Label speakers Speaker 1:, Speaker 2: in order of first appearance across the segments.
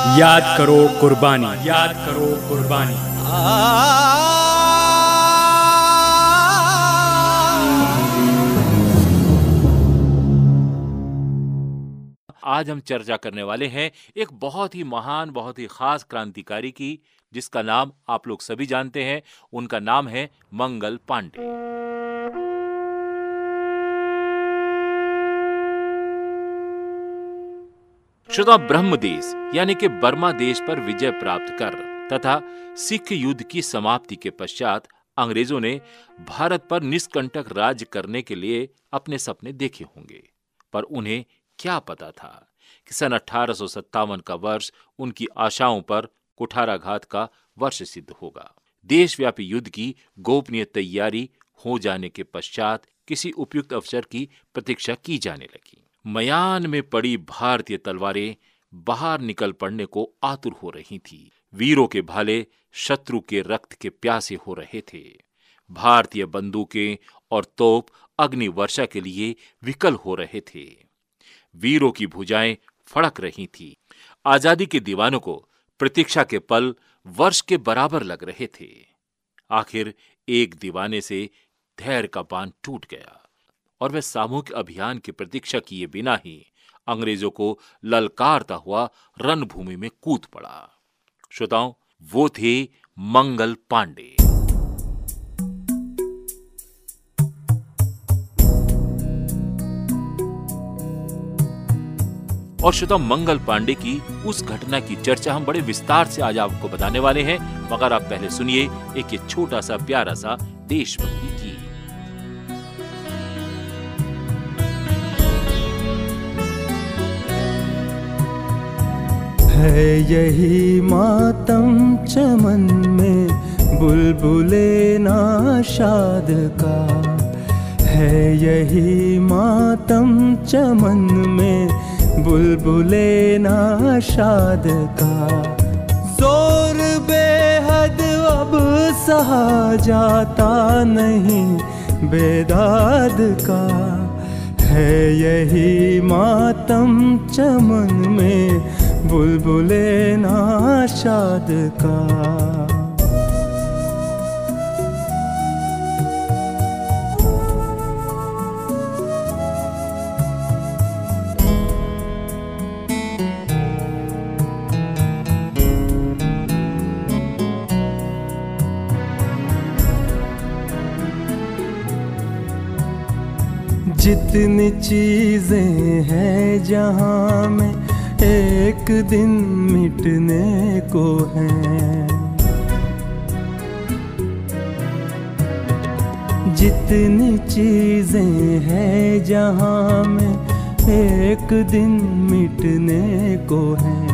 Speaker 1: याद करो कुर्बानी। याद करो कुर्बानी।
Speaker 2: आज हम चर्चा करने वाले हैं एक बहुत ही महान, बहुत ही खास क्रांतिकारी की, जिसका नाम आप लोग सभी जानते हैं। उनका नाम है मंगल पांडे। श्रोता ब्रह्म देश, यानी कि बर्मा देश पर विजय प्राप्त कर, तथा सिख युद्ध की समाप्ति के पश्चात अंग्रेज़ों ने भारत पर निष्कंटक राज करने के लिए अपने सपने देखे होंगे। पर उन्हें क्या पता था कि सन अठारह सौ सत्तावन का वर्ष उनकी आशाओं पर कुठाराघात का वर्ष सिद्ध होगा। देशव्यापी युद्ध की गोपनीय तैयारी हो जाने के पश्चात किसी उपयुक्त अवसर की प्रतीक्षा की जाने लगी। मयान में पड़ी भारतीय तलवारें बाहर निकल पड़ने को आतुर हो रही थी। वीरों के भाले, शत्रु के रक्त के प्यासे हो रहे थे। भारतीय बंदूकें और तोप अग्नि वर्षा के लिए विकल हो रहे थे। वीरों की भुजाएँ फड़क रही थी। आज़ादी के दीवानों को प्रतीक्षा के पल वर्ष के बराबर लग रहे थे। आखिर एक दीवाने से धैर्य का बाँध टूट गया। और वह सामूहिक अभियान की प्रतीक्षा किए बिना ही अंग्रेज़ों को ललकारता हुआ रणभूमि में कूद पड़ा। श्रोताओं, वो थे मंगल पांडे। और श्रोता मंगल पांडे की उस घटना की चर्चा हम बड़े विस्तार से आज आपको बताने वाले हैं। मगर आप पहले सुनिए एक छोटा सा, प्यारा सा देशभक्ति की
Speaker 3: है यही मातम चमन में, बुलबुले नाशाद का। है यही मातम चमन में, बुलबुले नाशाद का। ज़ोर बेहद अब सहा जाता नहीं बेदाद का। है यही मातम चमन में बुलबुले नाशाद का। जितनी चीज़ें हैं जहाँ में एक दिन मिटने को है। जितनी चीज़ें हैं जहाँ में एक दिन मिटने को है।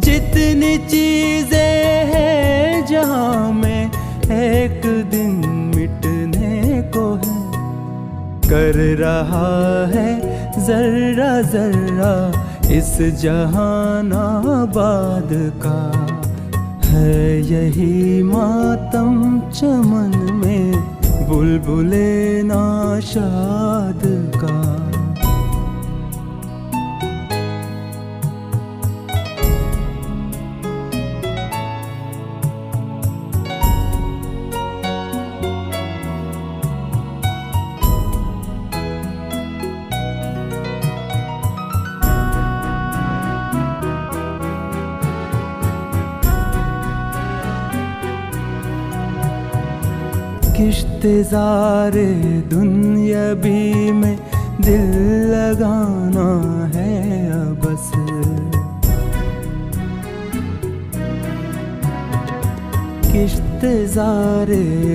Speaker 3: जितनी चीज़ें हैं जहाँ में एक दिन मिटने को है। कर रहा है जर्रा जर्रा इस जहानाबाद का है यही मातम चमन में बुलबुले नाशाद का। किश्तजारे दुनिया भी में दिल लगाना है बस।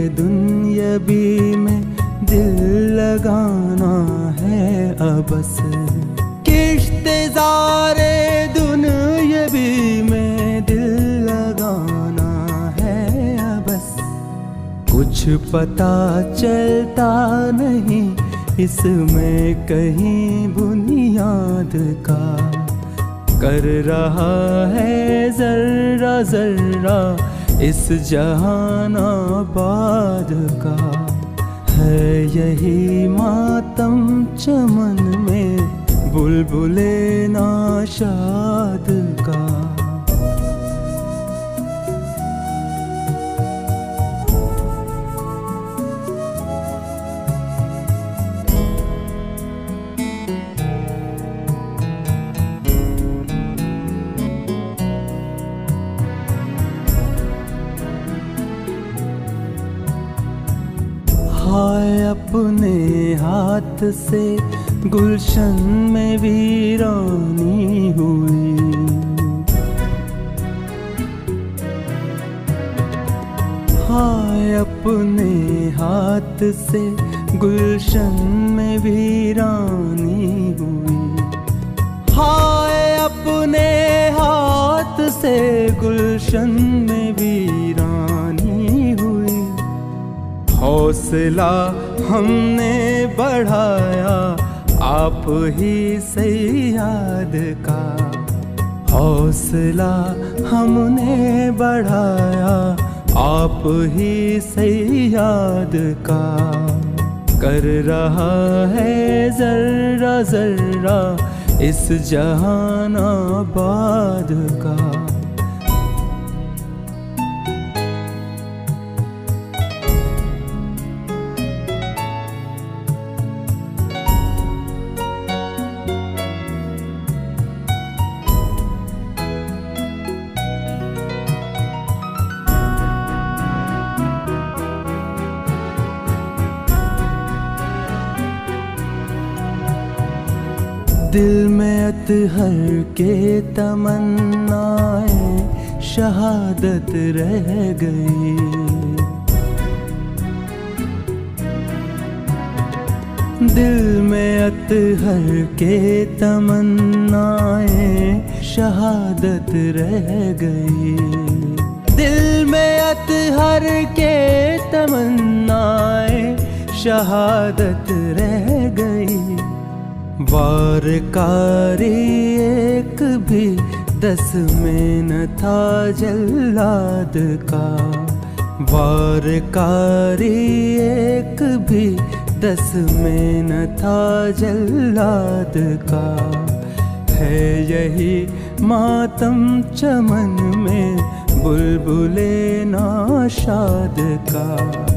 Speaker 3: दुनिया भी में दिल लगाना है अबस किश्तजारे कुछ पता चलता नहीं इसमें कहीं बुनियाद का। कर रहा है जर्रा जर्रा इस जहान आबाद का। है यही मातम चमन में बुलबुले नाशाद का। हाय अपने हाथ से, गुलशन में वीरानी हुई। हाय अपने हाथ से, गुलशन में वीरानी हुई। हाय अपने हाथ से, गुलशन में हुई हौसला हमने बढ़ाया, आप ही से याद का। हौसला हमने बढ़ाया, आप ही से याद का। कर रहा है जर्रा जर्रा इस जहान आबाद का। दिल में अतहर के तमन्नाएँ शहादत रह गई। दिल में अतहर के तमन्नाएँ शहादत रह गई। दिल में अतहर के तमन्नाएँ शहादत रह गई। वारकारी एक भी दस में न था जल्लाद का। वारकारी एक भी दस में न था जल्लाद का। है यही मातम चमन में बुलबुले नाशाद का।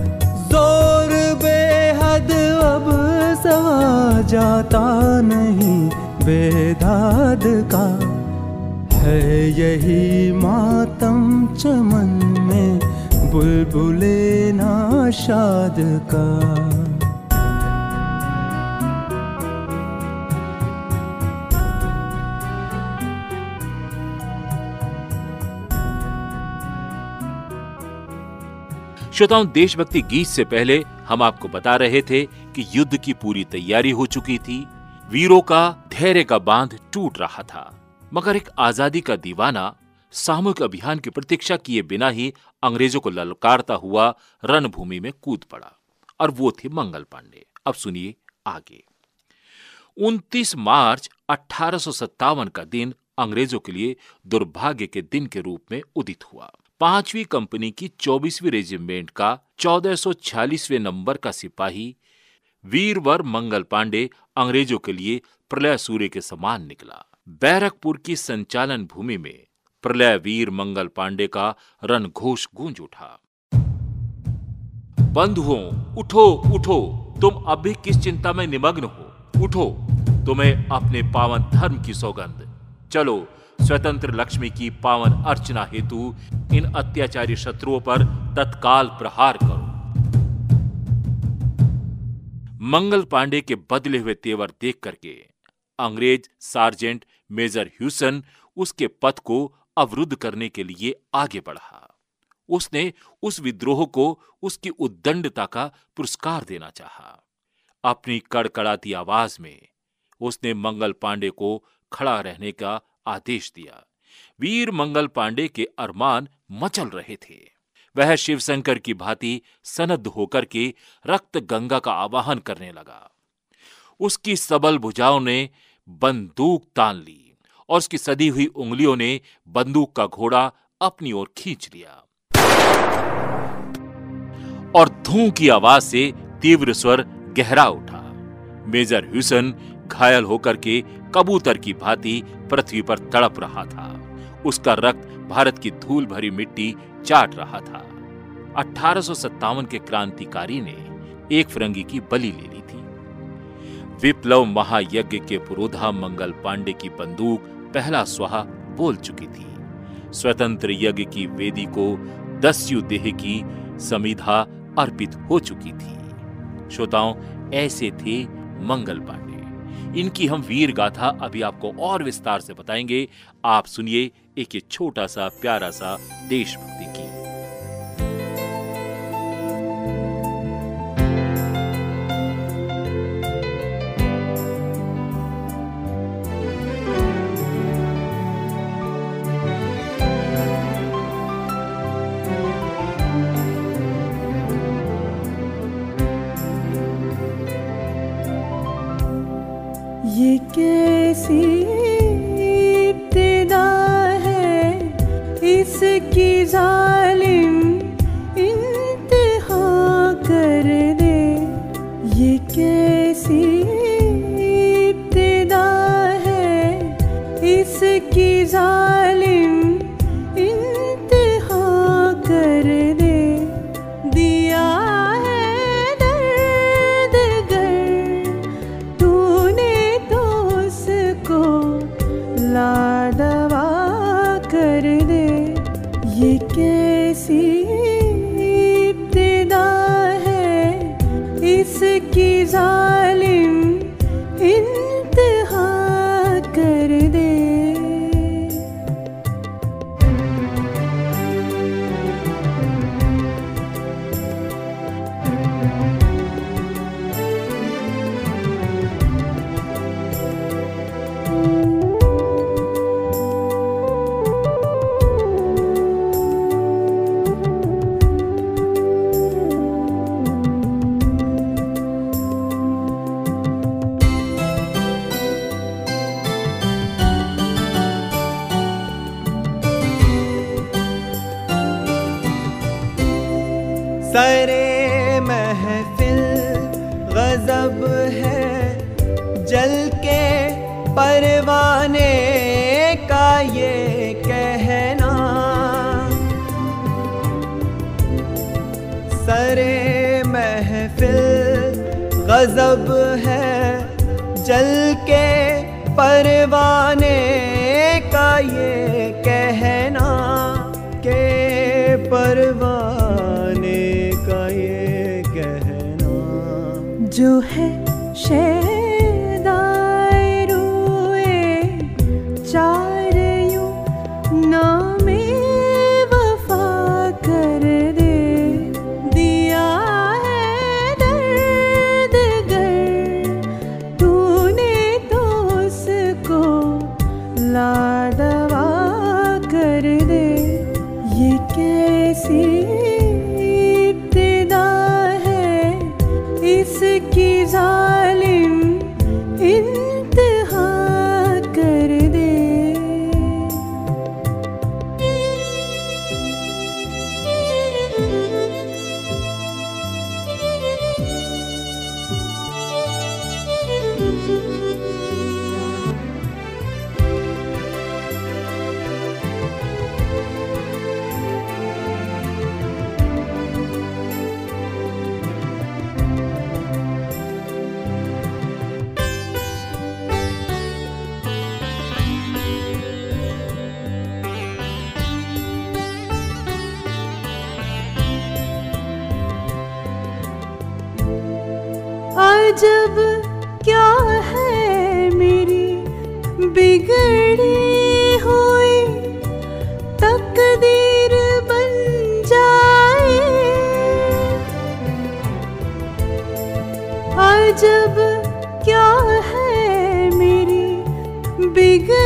Speaker 3: सहा जाता नहीं बेदाद का। है यही मातम चमन में बुलबुले नाशाद का।
Speaker 2: श्रोताओं, देशभक्ति गीत से पहले हम आपको बता रहे थे कि युद्ध की पूरी तैयारी हो चुकी थी। वीरों का, धैर्य का बाँध टूट रहा था। मगर एक आज़ादी का दीवाना, सामूहिक अभियान की प्रतीक्षा किए बिना ही अंग्रेज़ों को ललकारता हुआ रणभूमि में कूद पड़ा। और वो थे मंगल पांडे। अब सुनिए आगे। 29 मार्च अठारह का दिन अंग्रेज़ों के लिए दुर्भाग्य के दिन के रूप में उदित हुआ। पांचवी कंपनी की 24वीं रेजिमेंट का 1446वें नंबर का सिपाही वीरवर मंगल पांडे अंग्रेज़ों के लिए प्रलय सूर्य के समान निकला। बैरकपुर की संचालन भूमि में प्रलय वीर मंगल पांडे का रण घोष गूंज उठा। बंधुओं, उठो उठो, तुम अभी किस चिंता में निमग्न हो? उठो, तुम्हें अपने पावन धर्म की सौगंध। चलो स्वतंत्र लक्ष्मी की पावन अर्चना हेतु इन अत्याचारी शत्रुओं पर तत्काल प्रहार करो मंगल पांडे के बदले हुए तेवर देख करके अंग्रेज़ सार्जेंट मेजर ह्यूसन उसके पथ को अवरुद्ध करने के लिए आगे बढ़ा उसने उस विद्रोह को उसकी उद्दंडता का पुरस्कार देना चाहा। अपनी कड़कड़ाती आवाज़ में उसने मंगल पांडे को खड़ा रहने का आदेश दिया। वीर मंगल पांडे के अरमान मचल रहे थे। वह शिवशंकर की भांति सनद होकर के रक्त गंगा का आवाहन करने लगा। उसकी सबल भुजाओं ने बंदूक तान ली और उसकी सदी हुई उंगलियों ने बंदूक का घोड़ा अपनी ओर खींच लिया। और धू की आवाज़ से तीव्र स्वर गहरा उठा। मेजर ह्यूसन घायल होकर के कबूतर की भांति पृथ्वी पर तड़प रहा था। उसका रक्त भारत की धूल भरी मिट्टी चाट रहा था। अठारह के क्रांतिकारी ने एक फिरंगी की बलि ले ली थी। विप्लव महायज्ञ के पुरोधा मंगल पांडे की बंदूक पहला स्वाहा बोल चुकी थी। स्वतंत्र यज्ञ की वेदी को दस्यु देह की समिधा अर्पित हो चुकी थी। श्रोताओं, ऐसे थे मंगल पांडे। इनकी हम वीर गाथा अभी आपको और विस्तार से बताएँगे। आप सुनिए एक ये छोटा सा, प्यारा सा देशभक्ति।
Speaker 4: सी इतना है इसकी जान।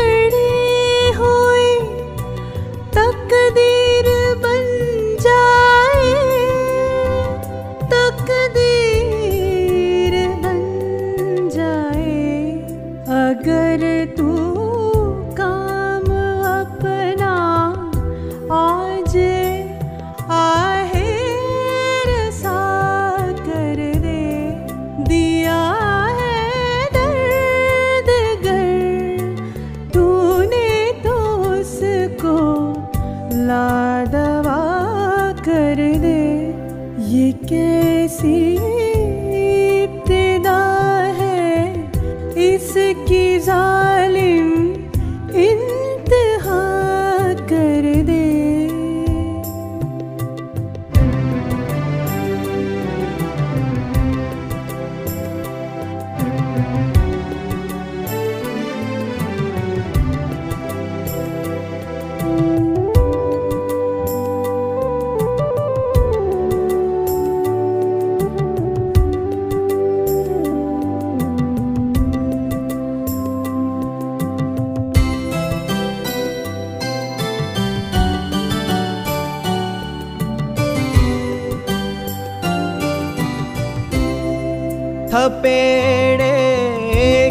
Speaker 5: bird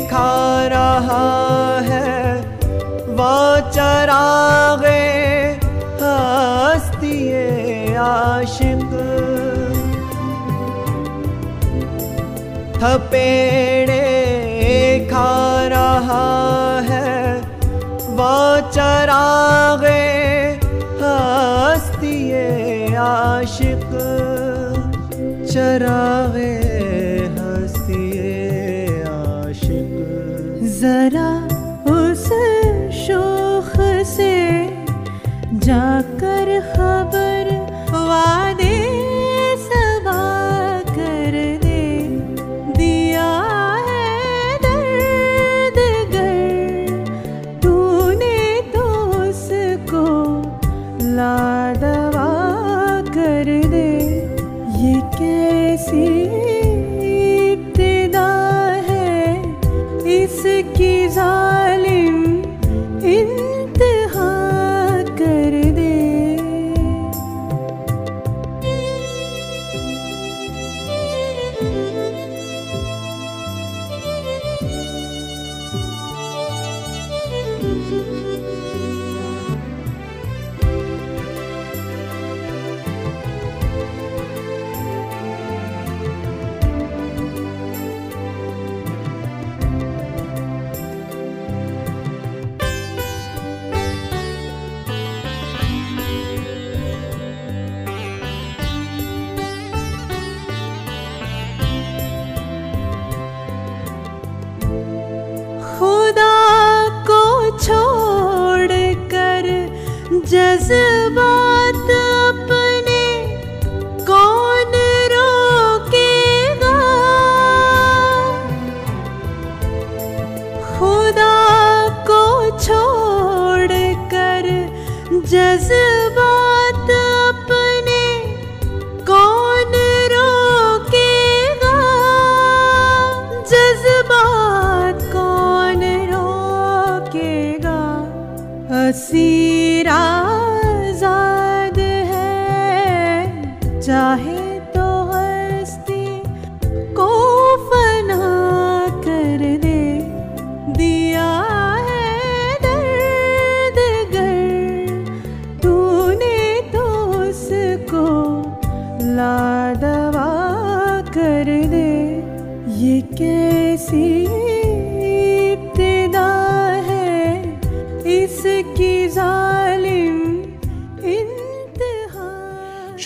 Speaker 5: खा रहा है चरागे आशिक थपेड़े खा रहा है वो चरागे हस्तिए आशिक चरागे
Speaker 4: जरा उस शोख से जाकर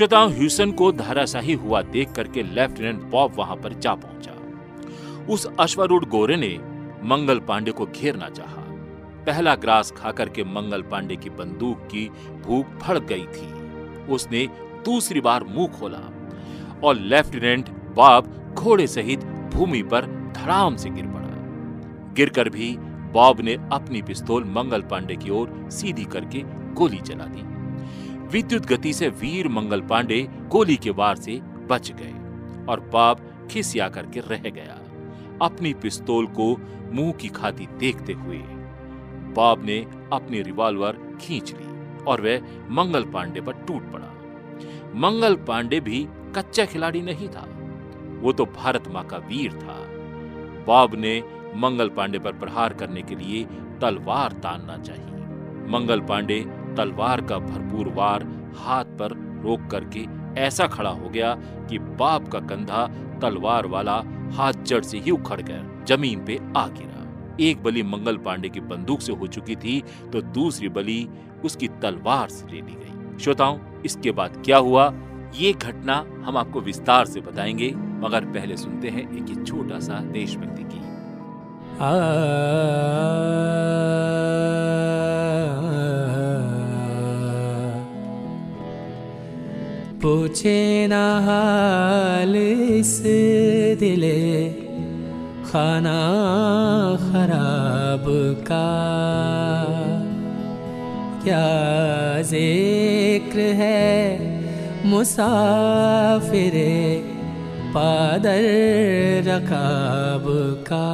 Speaker 2: श्रोताओं ह्यूसन को धराशाही हुआ देख करके लेफ्टिनेंट बॉब वहाँ पर जा पहुँचा। उस अश्वरूढ़ गोरे ने मंगल पांडे को घेरना चाहा। पहला ग्रास खाकर के मंगल पांडे की बंदूक की भूख फड़ गई थी। उसने दूसरी बार मुँह खोला और लेफ्टिनेंट बॉब घोड़े सहित भूमि पर धड़ाम से गिर पड़ा। गिरकर भी बॉब ने अपनी पिस्तौल मंगल पांडे की ओर सीधी करके गोली चला दी। विद्युत गति से वीर मंगल पांडे गोली के वार से बच गए और बॉब खिसिया करके रह गया। अपनी पिस्तौल को मुँह की खाती देखते हुए बॉब ने अपनी रिवॉल्वर खींच ली और वह मंगल पांडे पर टूट पड़ा। मंगल पांडे भी कच्चा खिलाड़ी नहीं था। वो तो भारत माँ का वीर था। बाब ने मंगल पांडे पर प्रहार करने के लिए तलवार तानना चाहिए। मंगल पांडे तलवार का भरपूर वार हाथ पर रोक करके ऐसा खड़ा हो गया कि बाप का कंधा तलवार वाला हाथ जड़ से ही उखड़ कर ज़मीन पे आ गिरा। एक बलि मंगल पांडे की बंदूक से हो चुकी थी तो दूसरी बलि उसकी तलवार से ले ली गई। श्रोताओं, इसके बाद क्या हुआ? ये घटना हम आपको विस्तार से बताएँगे, मगर पहले सुनते हैं एक छोटा सा देशभक्ति गीत
Speaker 6: पूछे ना हाल इस दिले, खाना खराब का। क्या ज़िक्र है मुसाफिरे पादर रकाब का?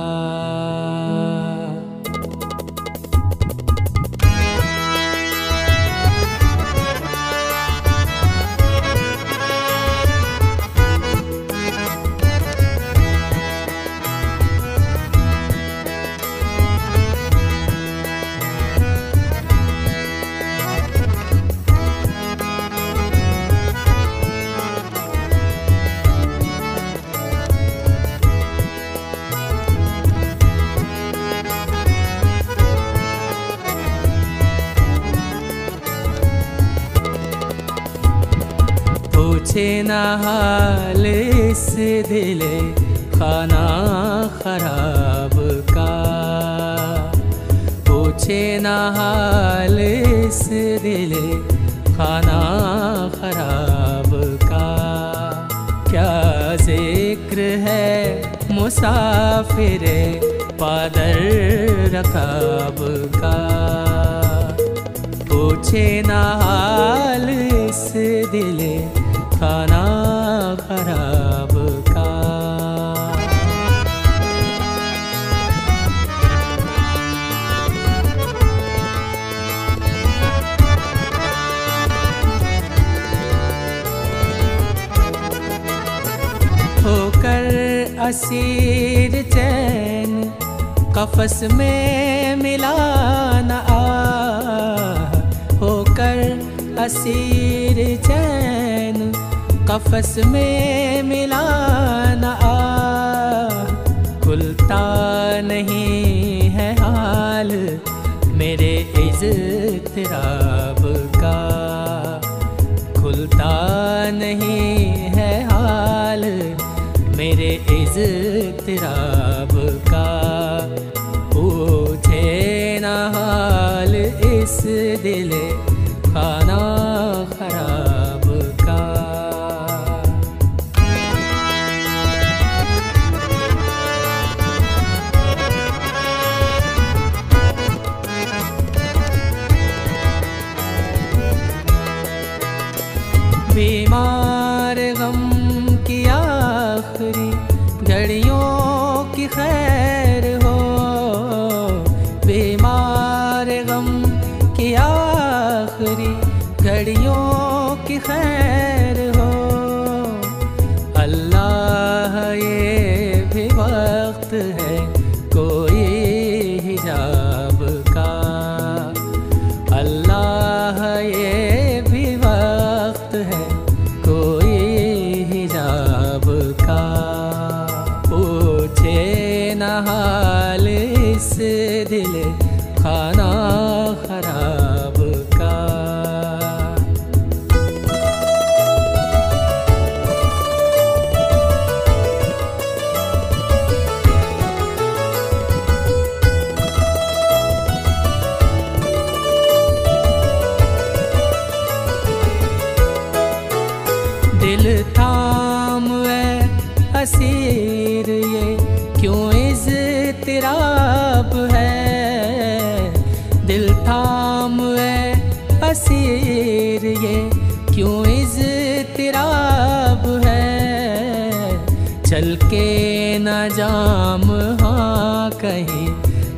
Speaker 6: पूछे ना हाल इस दिले खाना खराब का। पूछे ना हाल इस दिले खाना खराब का। क्या ज़िक्र है मुसाफिर पादर रकाब का? पूछे ना हाल असीर चैन, कफस में मिला न आ होकर असीर चैन, कफस में मिला न आ खुलता नहीं है हाल मेरे इज़्तिराब का। खुलता नहीं है हाल इज़्तिराब का पूछे न हाल इस दिल खाना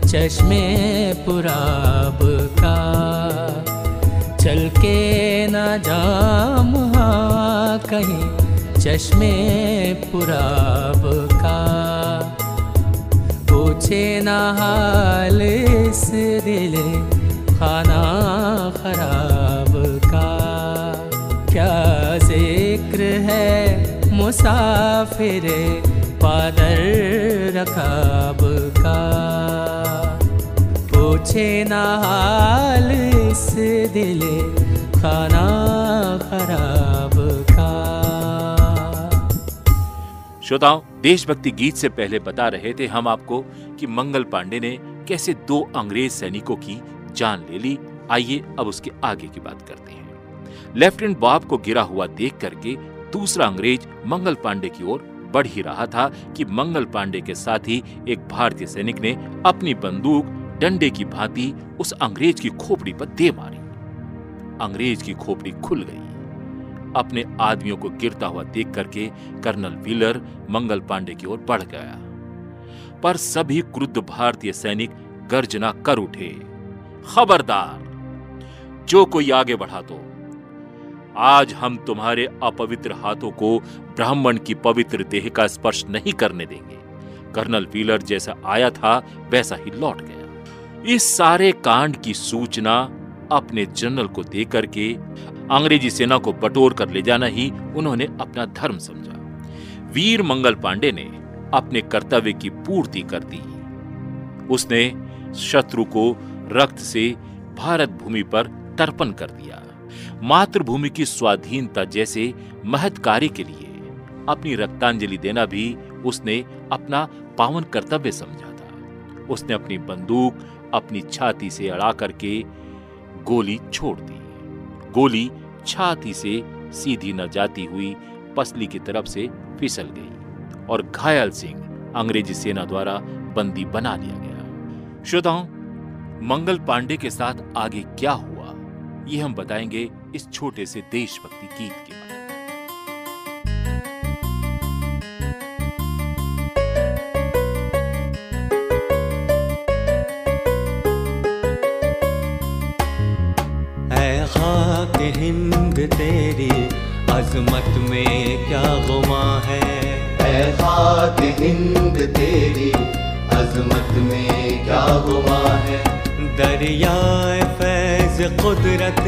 Speaker 6: चश्मे पुराब का। चल के न जाम हाँ कहीं चश्मे पुराब का। पूछे न हाल इस दिल खाना खराब का। क्या ज़िक्र है मुसाफिर पादर रकाब का? पूछे ना हाल इस दिल खाना खराब का।
Speaker 2: श्रोताओं, देशभक्ति गीत से पहले बता रहे थे हम आपको कि मंगल पांडे ने कैसे दो अंग्रेज़ सैनिकों की जान ले ली। आइए अब उसके आगे की बात करते हैं। लेफ्टिनेंट बॉब को गिरा हुआ देख करके दूसरा अंग्रेज़ मंगल पांडे की ओर बढ़ ही रहा था कि मंगल पांडे के साथ ही एक भारतीय सैनिक ने अपनी बंदूक डंडे की भांति उस अंग्रेज़ की खोपड़ी पर दे मारी। अंग्रेज़ की खोपड़ी खुल गई। अपने आदमियों को गिरता हुआ देख करके कर्नल व्हीलर मंगल पांडे की ओर बढ़ गया। पर सभी क्रुद्ध भारतीय सैनिक गर्जना कर उठे। खबरदार, जो कोई आगे बढ़ा तो। आज हम तुम्हारे अपवित्र हाथों को ब्राह्मण की पवित्र देह का स्पर्श नहीं करने देंगे। कर्नल व्हीलर जैसा आया था, वैसा ही लौट गया। इस सारे कांड की सूचना अपने जनरल को देकर के अंग्रेज़ी सेना को बटोर कर ले जाना ही उन्होंने अपना धर्म समझा। वीर मंगल पांडे ने अपने कर्तव्य की पूर्ति कर दी। उसने शत्रु को रक्त से भारत भूमि पर तर्पण कर दिया। मातृभूमि की स्वाधीनता जैसे महत् कार्य के लिए अपनी रक्तांजलि देना भी उसने अपना पावन कर्तव्य समझा था। उसने अपनी बंदूक अपनी छाती से अड़ा करके गोली छोड़ दी। गोली छाती से सीधी न जाती हुई पसली की तरफ़ से फिसल गई और घायल सिंह अंग्रेज़ी सेना द्वारा बंदी बना लिया गया। श्रोताओं, मंगल पांडे के साथ आगे क्या हुआ, ये हम बताएँगे इस छोटे से देशभक्ति गीत के बाद
Speaker 7: तेरी अजमत में क्या गुमा है?
Speaker 8: खाक हिंद तेरी अजमत में क्या गुमा है?
Speaker 7: दरियाए फैज कुदरत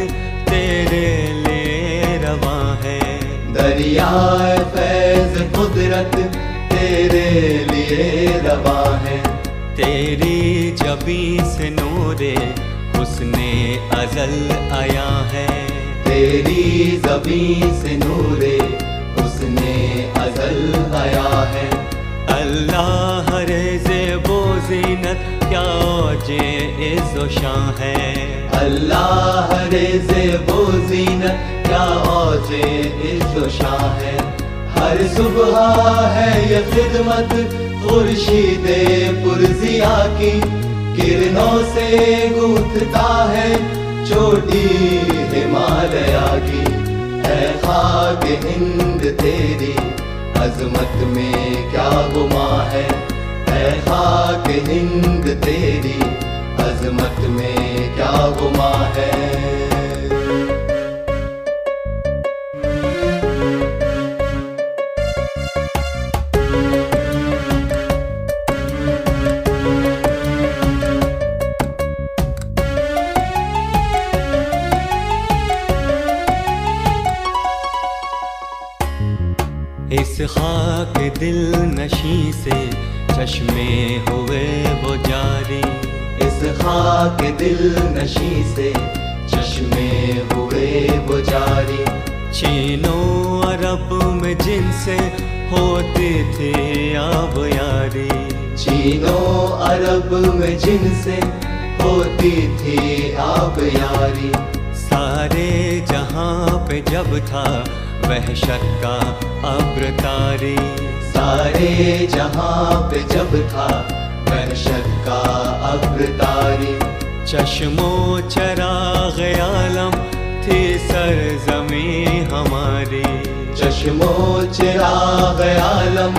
Speaker 7: तेरे लिए रवा है।
Speaker 8: दरियाए फैज कुदरत तेरे लिए रवा है।
Speaker 7: तेरी जबी से नूरे उसने अजल आया है।
Speaker 8: तेरी जबी से नूरे, उसने अजल आया है।
Speaker 7: अल्लाह रेजे बो जीनत, क्या जे इज़्ज़ो शां है।
Speaker 8: अल्लाह रेजे वो जीनत, क्या औजे इज़्ज़ो शाह है। हर सुबह है ये खिदमत, खुर्शीदे पुरजिया की। किरणों से गूंथता है चोटी हिमालया की है खाक हिंद तेरी, अजमत में क्या गुमा है? है खाक हिंद तेरी, अजमत में क्या गुमा है?
Speaker 7: खाक दिल नशी से चश्मे हुए वो जारी।
Speaker 8: इस खाक दिल नशी से चश्मे हुए वो जारी।
Speaker 7: चीनो अरब में जिनसे होते थे आब यारी।
Speaker 8: चीनो अरब में जिनसे होती थी आब यारी।
Speaker 7: सारे जहाँ पे जब था वहशत का अब्र तारी
Speaker 8: सारे जहाँ पे जब था वहशत का अब्र तारी
Speaker 7: चश्मो चराग आलम थी सरजमी हमारी।
Speaker 8: चश्मो चिराग आलम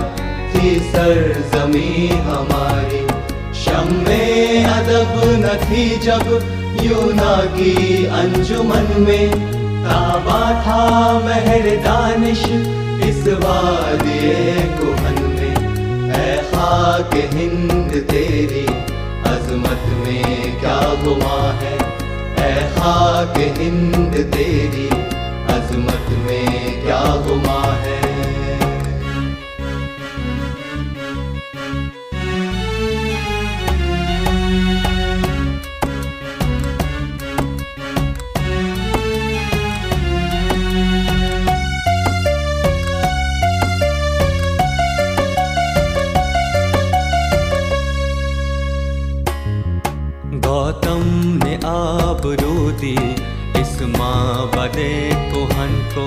Speaker 8: थी सरजमी हमारी। शम्मे अदब न थी जब यूना की अंजुमन में। ताबा था महर दानिश, इस वादिये कुहन में ऐ खाक हिंद तेरी अजमत में क्या गुमा है? ऐ खाक हिंद तेरी अजमत में क्या गुमा है?
Speaker 7: दी। इस माँ बदे कुहन को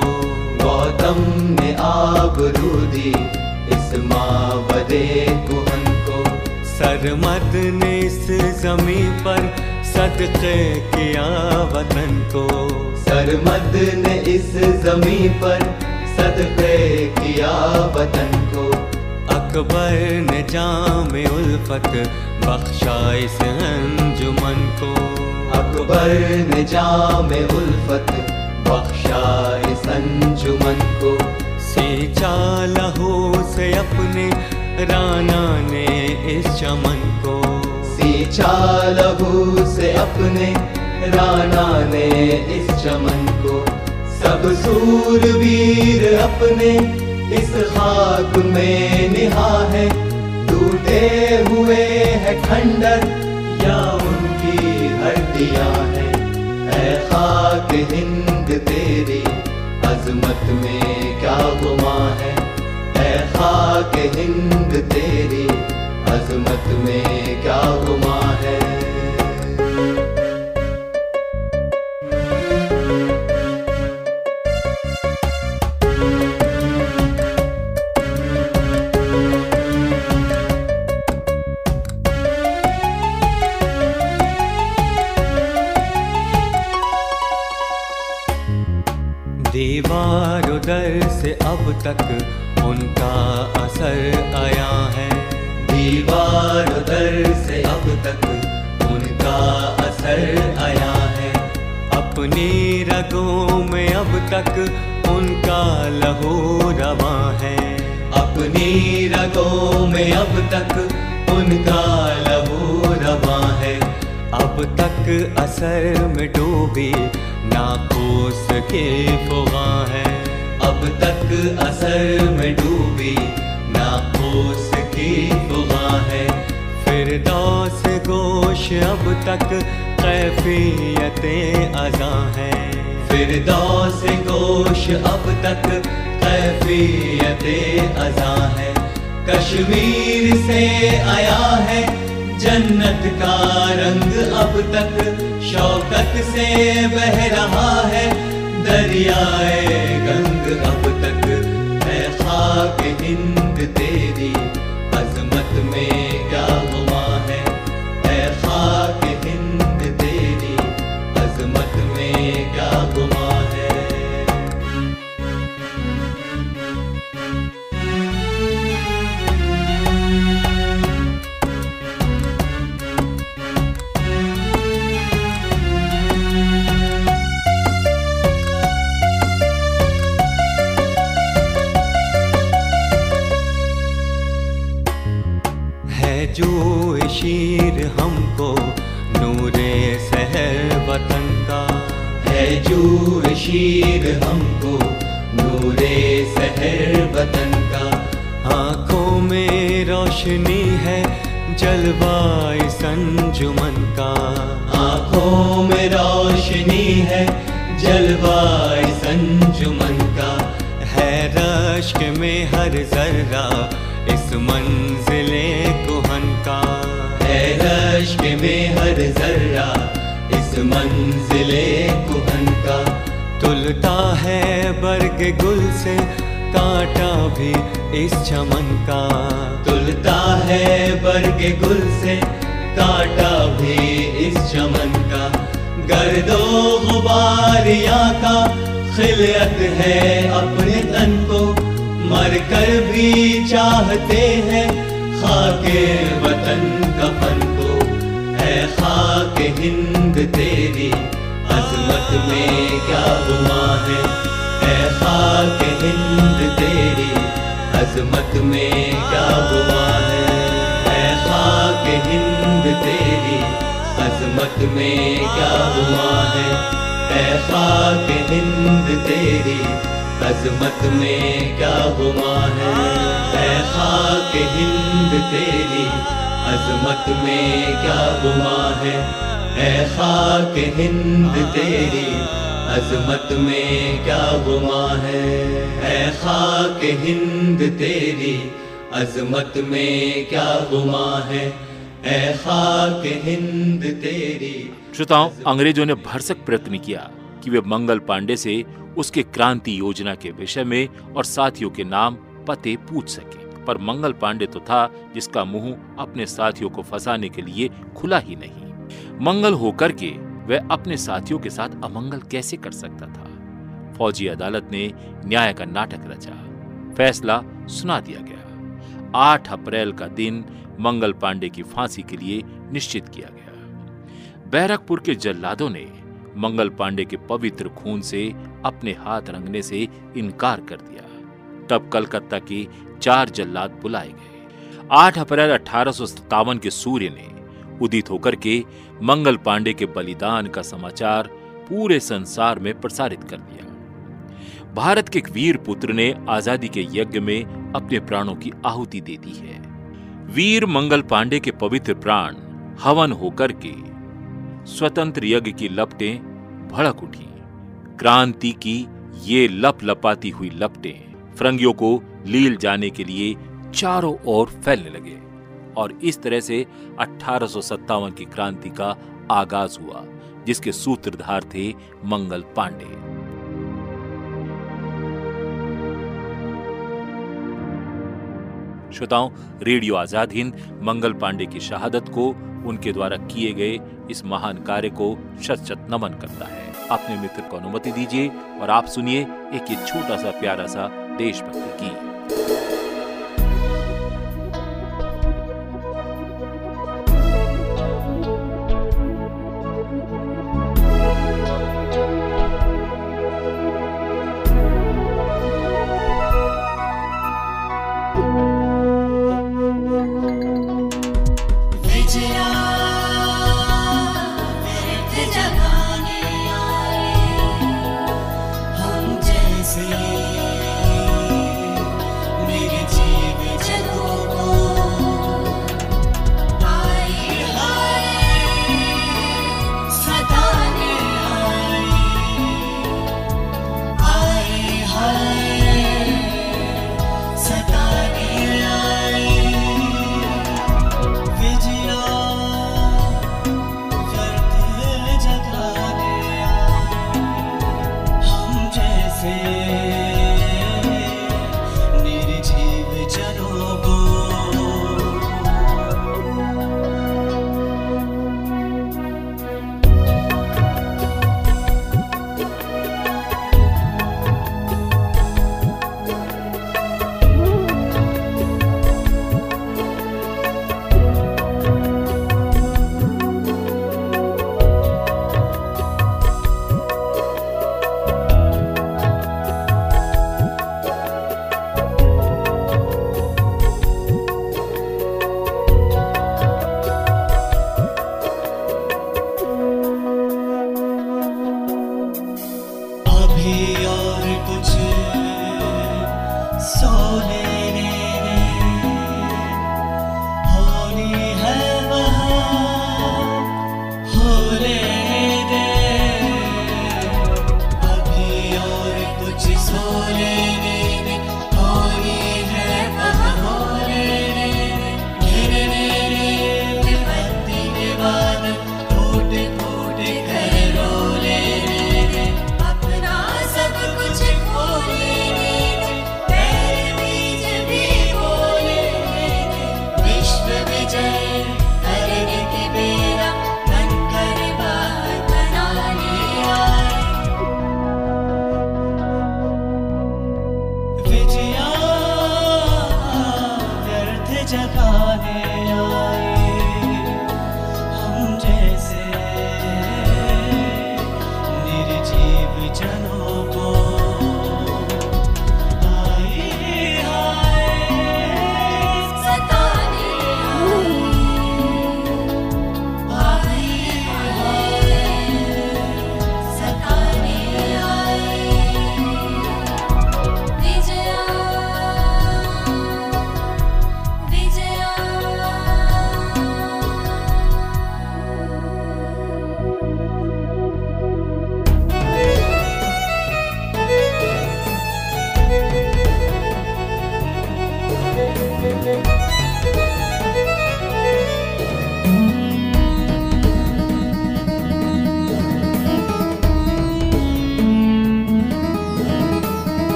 Speaker 8: गौतम ने आबरू दी। इस मावदे कुहन को
Speaker 7: सरमद ने इस जमी पर सदक़े किया वतन को।
Speaker 8: सरमद ने इस जमी पर सदक़े किया वतन को।
Speaker 7: अकबर ने जाम उल्फत बख्शा इस अंजुमन को।
Speaker 8: अकबर ने जाम उल्फत बख्शा इस अंजुमन को।
Speaker 7: सींचा लहू से अपने राना ने इस चमन को।
Speaker 8: सींचा लहू से अपने राना ने इस चमन को। सब सूरवीर अपने इस खाक में निहा है। टूटे हुए है खंडर, या उनकी हड्डियाँ है। ऐ खाक हिंद तेरी अजमत में क्या गुमा है? ऐ खाक हिंद तेरी अजमत में क्या गुमा है?
Speaker 7: तक उनका असर आया है।
Speaker 8: दीवार दर से अब तक उनका असर आया है।
Speaker 7: अपनी रगों में अब तक उनका लहू रवा है।
Speaker 8: अपनी रगों में अब तक उनका लहू रवा है।
Speaker 7: अब तक असर में डूबी नाकोस के फुगा है।
Speaker 8: अब तक असर में डूबी नाकोस की फुगा है।
Speaker 7: फिर दौस गोश अब तक कैफियतें अजा है।
Speaker 8: फिर से गोश अब तक कैफियत अजा है। कश्मीर से आया है जन्नत का रंग अब तक शौकत से बह रहा है। दरियाए गंग अब तक। है खाक हिंद तेरी अजमत में
Speaker 7: जो शीर हमको नूरे सहर वतन का
Speaker 8: है जो शीर हमको नूरे सहर वतन का
Speaker 7: आँखों में रोशनी है जलवाए संजुमन का।
Speaker 8: आँखों में रोशनी है जलवाए संजुमन का।
Speaker 7: है रश्क में हर जर्रा इस मंजिले को
Speaker 8: रश्क में हर जर्रा इस मंजिले कुहन का
Speaker 7: तुलता है बर्ग गुल से, कांटा भी इस चमन का।
Speaker 8: तुलता है बर्ग गुल से, कांटा भी इस चमन का। गर्दो गुबारिया का खिलत है अपने तन को मर कर भी चाहते हैं खाके वतन कफन। खाक हिंद तेरी, अजमत में क्या गुमा है? है खाक हिंद तेरी, अजमत में क्या गुमा है? है खाक हिंद तेरी, अजमत में क्या गुमा है? है खाक हिंद तेरी, अजमत में क्या गुमा है? है खाक हिंद तेरी अजमत में क्या गुमा है? है खाक हिंद तेरी अजमत में क्या गुमा है? है खाक हिंद तेरी अजमत में क्या गुमा है? है खाक हिंद तेरी
Speaker 2: श्रोताओं अंग्रेज़ों ने भरसक प्रयत्न किया कि वे मंगल पांडे से उसके क्रांति योजना के विषय में और साथियों के नाम पते पूछ सके। पर मंगल पांडे तो था, जिसका मुँह अपने साथियों को फंसाने के लिए खुला ही नहीं। मंगल होकर के वह अपने साथियों के साथ अमंगल कैसे कर सकता था? फौजी अदालत ने न्याय का नाटक रचा। फैसला सुना दिया गया। 8 अप्रैल का दिन मंगल पांडे की फांसी के लिए निश्चित किया गया। बैरकपुर के जल्लादों ने मंगल पांडे के पवित्र खून से अपने हाथ रंगने से इनकार कर दिया। तब कलकत्ता के चार जल्लाद बुलाए गए। आठ अप्रैल अठारह के सूर्य ने उदित होकर के मंगल पांडे के बलिदान का समाचार पूरे संसार में प्रसारित कर दिया। भारत के एक वीर पुत्र ने आज़ादी के यज्ञ में अपने प्राणों की आहुति दे दी है। वीर मंगल पांडे के पवित्र प्राण हवन होकर के स्वतंत्र यज्ञ की लपटें भड़क उठी। क्रांति की ये लप लपाती हुई लपटें फरंगियों को लील जाने के लिए चारों ओर फैलने लगे और इस तरह से अठारह की क्रांति का आगाज़ हुआ, जिसके सूत्रधार थे मंगल पांडे। श्रोताओं, रेडियो आज़ाद हिंद मंगल पांडे की शहादत को उनके द्वारा किए गए इस महान कार्य को शत शत नमन करता है। अपने मित्र को अनुमति दीजिए और आप सुनिए एक ये छोटा सा, प्यारा सा देशभक्ति
Speaker 9: की।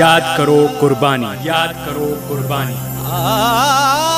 Speaker 1: याद करो कुर्बानी। याद करो कुर्बानी।
Speaker 7: आ